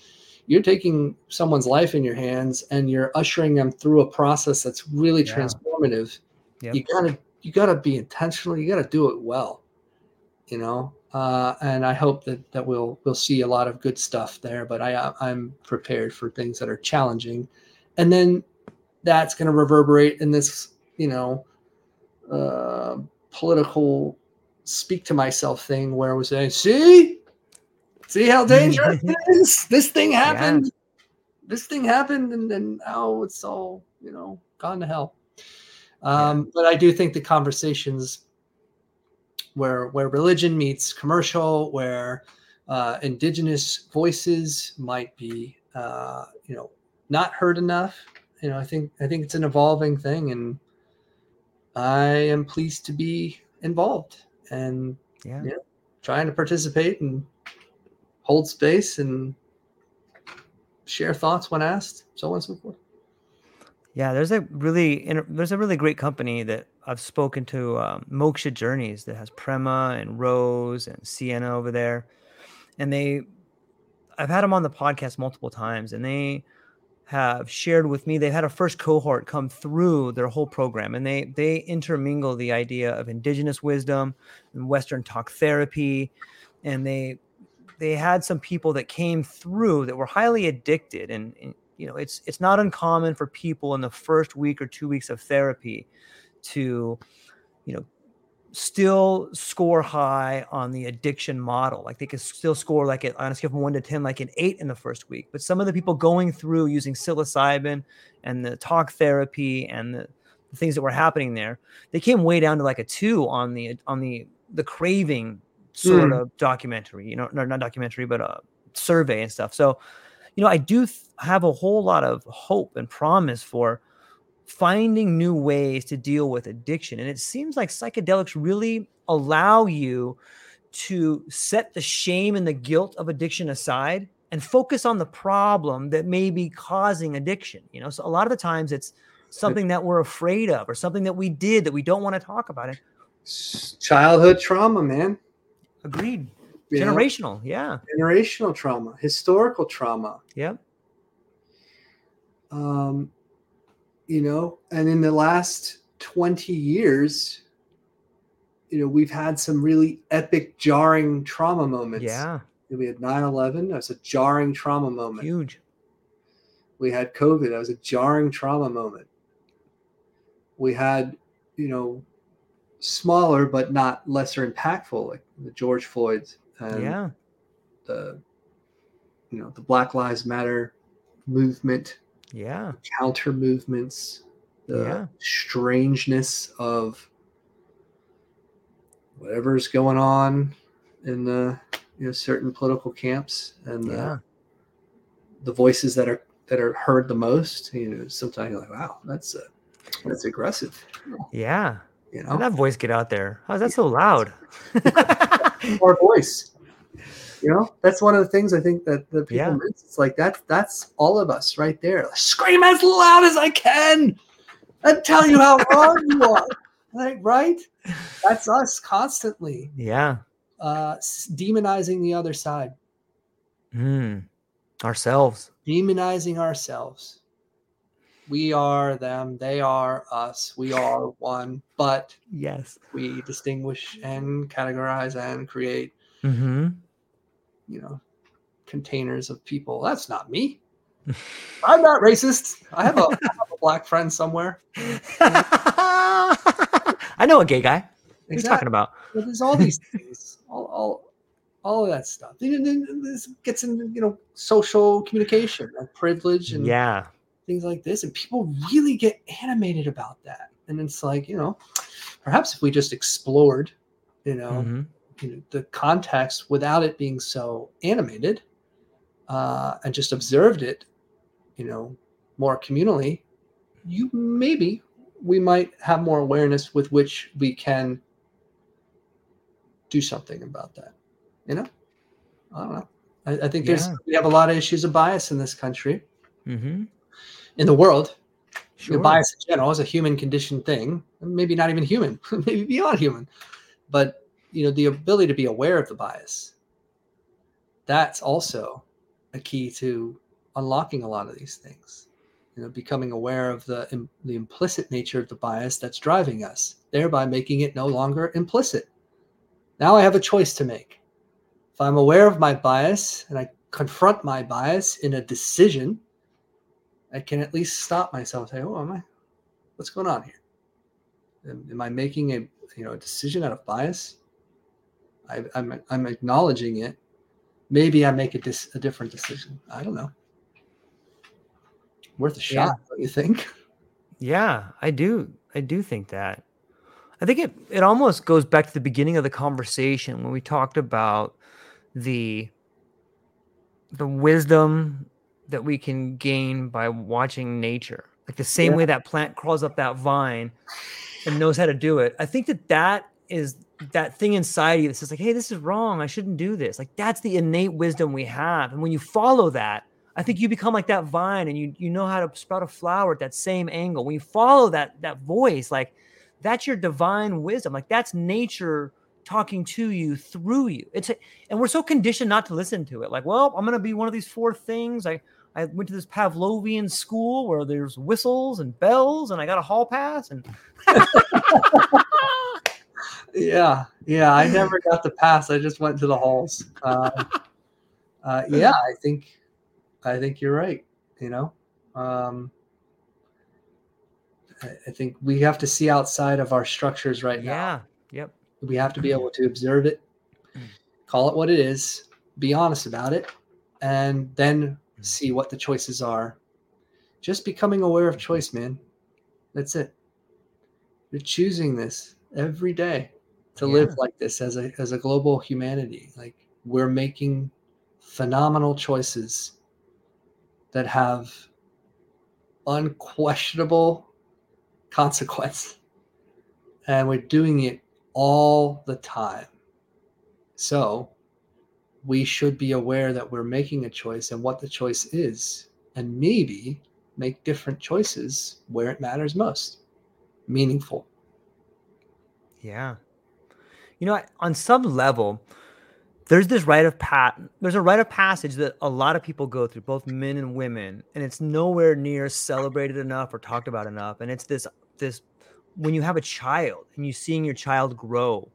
you're taking someone's life in your hands and you're ushering them through a process that's really yeah. transformative. Yep. You gotta you gotta be intentional. You gotta do it well. You know, uh, and I hope that that we'll we'll see a lot of good stuff there. But I I'm prepared for things that are challenging, and then that's going to reverberate in this you know uh, political speak to myself thing where we're saying, see, see how dangerous it is. This thing happened. this thing happened and then now it's all you know gone to hell um, but i do think the conversations where where religion meets commercial where uh, indigenous voices might be uh, you know not heard enough you know i think i think it's an evolving thing and i am pleased to be involved and Yeah. Yeah. trying to participate and hold space and share thoughts when asked, so on and so forth. Yeah, there's a really there's a really great company that I've spoken to, um, Moksha Journeys, that has Prema and Rose and Sienna over there, and they, I've had them on the podcast multiple times, and they have shared with me they've had a first cohort come through their whole program, and they they intermingle the idea of indigenous wisdom and Western talk therapy, and they they had some people that came through that were highly addicted and, and you know it's it's not uncommon for people in the first week or two weeks of therapy to you know still score high on the addiction model. Like they could still score like it on a scale from 1 to 10 like an 8 in the first week. But some of the people going through using psilocybin and the talk therapy and the, the things that were happening there they came way down to like a 2 on the on the the craving sort Mm. of documentary you know no, not documentary but a survey and stuff. So you know, I do th- have a whole lot of hope and promise for finding new ways to deal with addiction. And it seems like psychedelics really allow you to set the shame and the guilt of addiction aside and focus on the problem that may be causing addiction. You know, so a lot of the times it's something that we're afraid of or something that we did that we don't want to talk about it. Childhood trauma, man. Agreed. You know, Generational. Yeah. generational trauma, historical trauma. Yep. Um, you know, and in the last 20 years, you know, we've had some really epic, jarring trauma moments. Yeah. We had 9 11. That was a jarring trauma moment. Huge. We had COVID. That was a jarring trauma moment. We had, you know, smaller but not lesser impactful, like the George Floyd's and yeah. the, you know, the Black Lives Matter movement, Yeah. counter movements, the Yeah. strangeness of whatever's going on in the you know certain political camps and the, Yeah. the voices that are that are heard the most. You know, sometimes you're like, wow, that's uh, that's aggressive. Yeah. You How'd know, that voice get out there? How's that so loud? our voice. You know, that's one of the things I think that the people Yeah. miss. It's like that's that's all of us right there. Scream as loud as I can and tell you how wrong you are. Like, right? That's us constantly yeah. uh, demonizing the other side, Mm. Ourselves. demonizing ourselves. We are them, they are us, we are one, but Yes. we distinguish and categorize and create Mm-hmm. you know containers of people that's not me i'm not racist i have a, I have a black friend somewhere I know a gay guy. Are you talking about? But there's all these things all, all all of that stuff then this gets into you know social communication and privilege and Yeah. Things like this and people really get animated about that and it's like you know perhaps if we just explored you know Mhm. you know, the context without it being so animated uh, and just observed it, you know, more communally, you maybe we might have more awareness with which we can do something about that. You know, I don't know. I, I think there's we have a lot of issues of bias in this country, Mm-hmm. In the world. Sure. Your bias in general is a human conditioned thing, maybe not even human, maybe beyond human. But you know, the ability to be aware of the bias, that's also a key to unlocking a lot of these things. You know, becoming aware of the im- the implicit nature of the bias that's driving us, thereby making it no longer implicit. Now I have a choice to make. If I'm aware of my bias and I confront my bias in a decision, I can at least stop myself and say, "Oh, am I? What's going on here? Am, am I making a you know a decision out of bias? I, I'm I'm acknowledging it. Maybe I make a, dis, a different decision. I don't know. worth a shot, yeah. don't you think? Yeah, I do. I do think that. I think it it almost goes back to the beginning of the conversation when we talked about the the wisdom that we can gain by watching nature. Like the same yeah. way that plant crawls up that vine and knows how to do it. I think that that is that thing inside you that says like, "Hey, this is wrong. I shouldn't do this." Like that's the innate wisdom we have. And when you follow that, I think you become like that vine and you you know how to sprout a flower at that same angle. When you follow that that voice, like that's your divine wisdom. Like that's nature talking to you through you. It's a, and we're so conditioned not to listen to it. Like, well, I'm gonna be one of these four things. I I went to this Pavlovian school where there's whistles and bells, and I got a hall pass. And yeah, yeah, I never got the pass. I just went to the halls. Uh, uh, yeah, I think I think you're right. You know, um, I, I, think we have to see outside of our structures right yeah. now. Yeah. Yep. We have to be able to observe it, call it what it is, be honest about it, and then see what the choices are. Just becoming aware of choice, man. That's it. You're choosing this every day to yeah. live like this as a as a global humanity. Like we're making phenomenal choices that have unquestionable consequence. And we're doing it all the time. So we should be aware that we're making a choice and what the choice is, and maybe make different choices where it matters most. Meaningful. Yeah. You know, on some level, there's this rite of pat there's a rite of passage that a lot of people go through both men and women and it's nowhere near celebrated enough or talked about enough and it's this this when you have a child and you seeing your child grow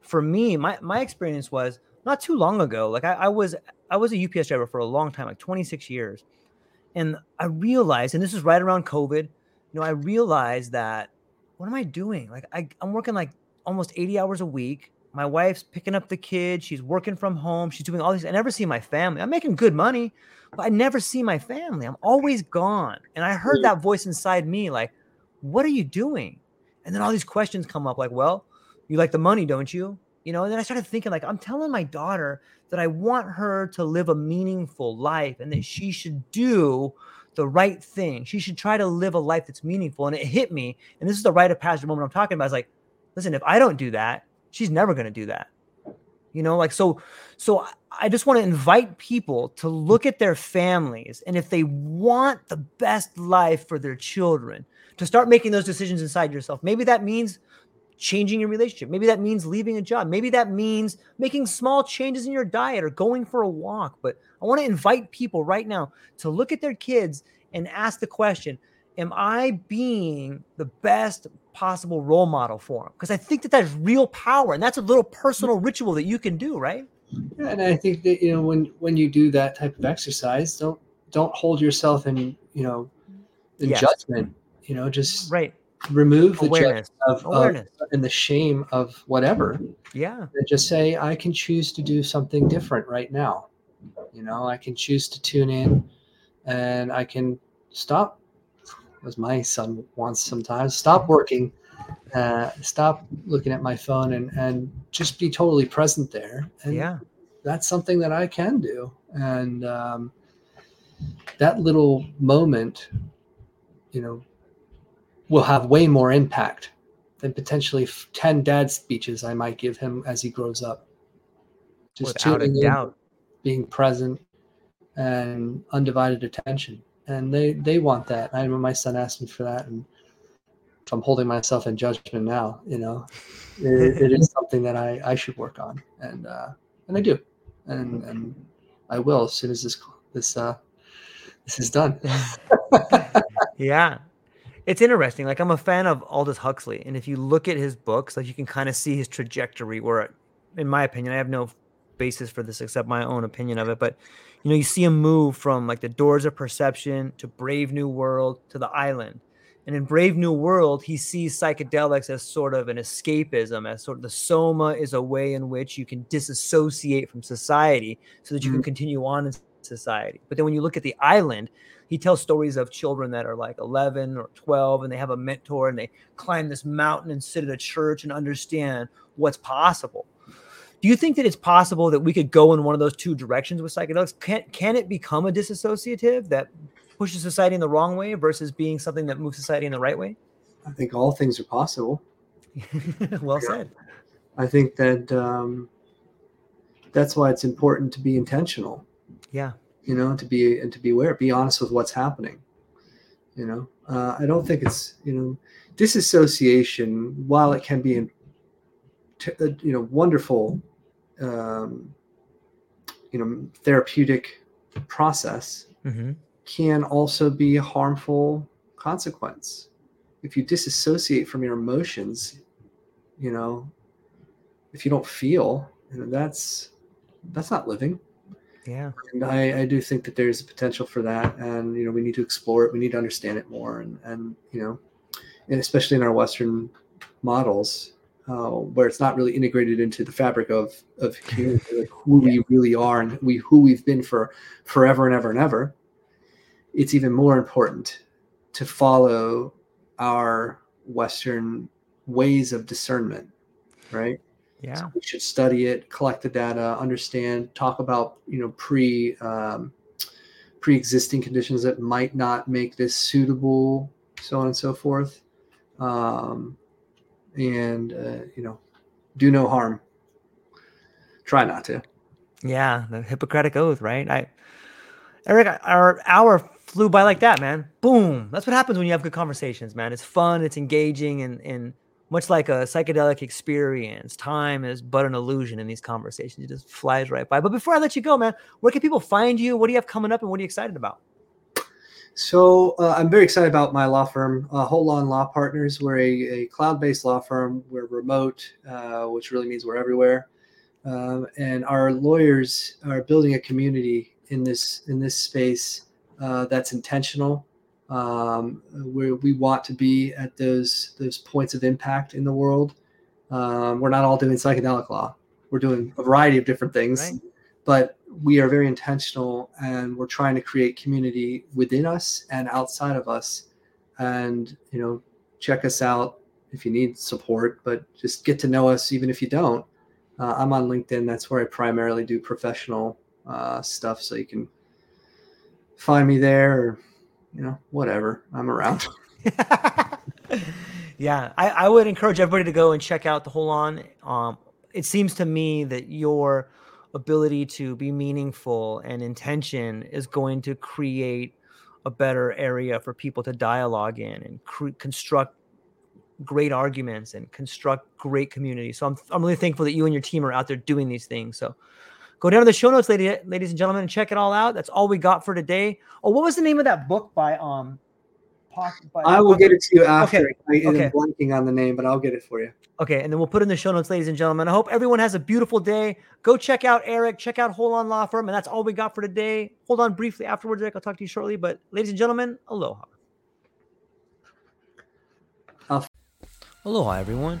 for me my my experience was not too long ago like I, I was i was a ups driver for a long time like 26 years and i realized and this is right around covid you know i realized that what am i doing like I, i'm working like almost 80 hours a week my wife's picking up the kids. She's working from home. She's doing all these. I never see my family. I'm making good money, but I never see my family. I'm always gone. And I heard mm. that voice inside me, like, what are you doing? And then all these questions come up, like, well, you like the money, don't you? You know, and then I started thinking, like, I'm telling my daughter that I want her to live a meaningful life and that she should do the right thing. She should try to live a life that's meaningful. And it hit me. And this is the rite of passage moment I'm talking about. It's like, listen, if I don't do that, she's never going to do that you know like so so i just want to invite people to look at their families and if they want the best life for their children to start making those decisions inside yourself maybe that means changing your relationship maybe that means leaving a job maybe that means making small changes in your diet or going for a walk but i want to invite people right now to look at their kids and ask the question am i being the best possible role model for them because I think that that's real power and that's a little personal ritual that you can do, right? Yeah, and I think that you know when when you do that type of exercise, don't don't hold yourself in you know in yes. judgment. You know, just right remove the awareness of, awareness of, and the shame of whatever. Yeah, and just say I can choose to do something different right now. You know, I can choose to tune in, and I can stop as my son wants sometimes. Stop working, uh, stop looking at my phone, and and just be totally present there. And yeah, that's something that I can do, and um, that little moment, you know, will have way more impact than potentially ten dad speeches I might give him as he grows up. Just Without a doubt. In, being present and undivided attention and they they want that. I know my son asked me for that, and if I'm holding myself in judgment now. You know, it, it is something that I I should work on, and uh, and I do, and and I will as soon as this this uh this is done. yeah. It's interesting. Like I'm a fan of Aldous Huxley, and if you look at his books, like you can kind of see his trajectory. Where, in my opinion, I have no basis for this except my own opinion of it, but you know, you see him move from like the doors of perception to Brave New World to the island. And in Brave New World, he sees psychedelics as sort of an escapism, as sort of the soma is a way in which you can disassociate from society so that you mm-hmm. can continue on in society. But then when you look at the island, he tells stories of children that are like 11 or 12 and they have a mentor and they climb this mountain and sit at a church and understand what's possible. Do you think that it's possible that we could go in one of those two directions with psychedelics? Can, can it become a disassociative that pushes society in the wrong way versus being something that moves society in the right way? I think all things are possible. Well yeah. said. I think that um, that's why it's important to be intentional. Yeah you know to be and to be aware be honest with what's happening you know? Uh, i don't think it's you know disassociation while it can be a, uh, you know wonderful um, you know therapeutic process mm-hmm. can also be a harmful consequence. If you disassociate from your emotions you know if you don't feel you know that's that's not living yeah and I, I do think that there's a potential for that and you know we need to explore it we need to understand it more and and you know and especially in our western models uh, where it's not really integrated into the fabric of of like who yeah. we really are and we who we've been for forever and ever and ever it's even more important to follow our western ways of discernment right yeah. So we should study it collect the data understand talk about you know pre um, pre-existing conditions that might not make this suitable so on and so forth. Um, and uh, you know do no harm. Try not to. Yeah the hippocratic oath right? I eric our hour flew by like that man. Boom! That's what happens when you have good conversations man. It's fun it's engaging and and much like a psychedelic experience, time is but an illusion in these conversations. It just flies right by. But before I let you go, man, where can people find you? What do you have coming up and what are you excited about? So uh, I'm very excited about my law firm, uh, Holon Law Partners. We're a, a cloud-based law firm. We're remote, uh, which really means we're everywhere. Um, and our lawyers are building a community in this in this space uh, that's intentional um, where we want to be at those those points of impact in the world. Um, we're not all doing psychedelic law. We're doing a variety of different things, right. but we are very intentional and we're trying to create community within us and outside of us. And you know, check us out if you need support, but just get to know us even if you don't. Uh, I'm on LinkedIn. That's where I primarily do professional uh, stuff. So you can find me there or you know, whatever. I'm around. yeah, I, I, would encourage everybody to go and check out the Holon. Um, it seems to me that your ability to be meaningful and intention is going to create a better area for people to dialogue in and cre- construct great arguments and construct great community. So I'm, I'm really thankful that you and your team are out there doing these things. So Go down to the show notes, lady, ladies and gentlemen, and check it all out. That's all we got for today. Oh, what was the name of that book by um? By, I will get it to you after. Okay. I, okay. am blanking on the name, but I'll get it for you. Okay, and then we'll put in the show notes, ladies and gentlemen. I hope everyone has a beautiful day. Go check out Eric. Check out Holon Law Firm, and that's all we got for today. Hold on briefly afterwards, Eric. I'll talk to you shortly. But ladies and gentlemen, aloha. Aloha, everyone.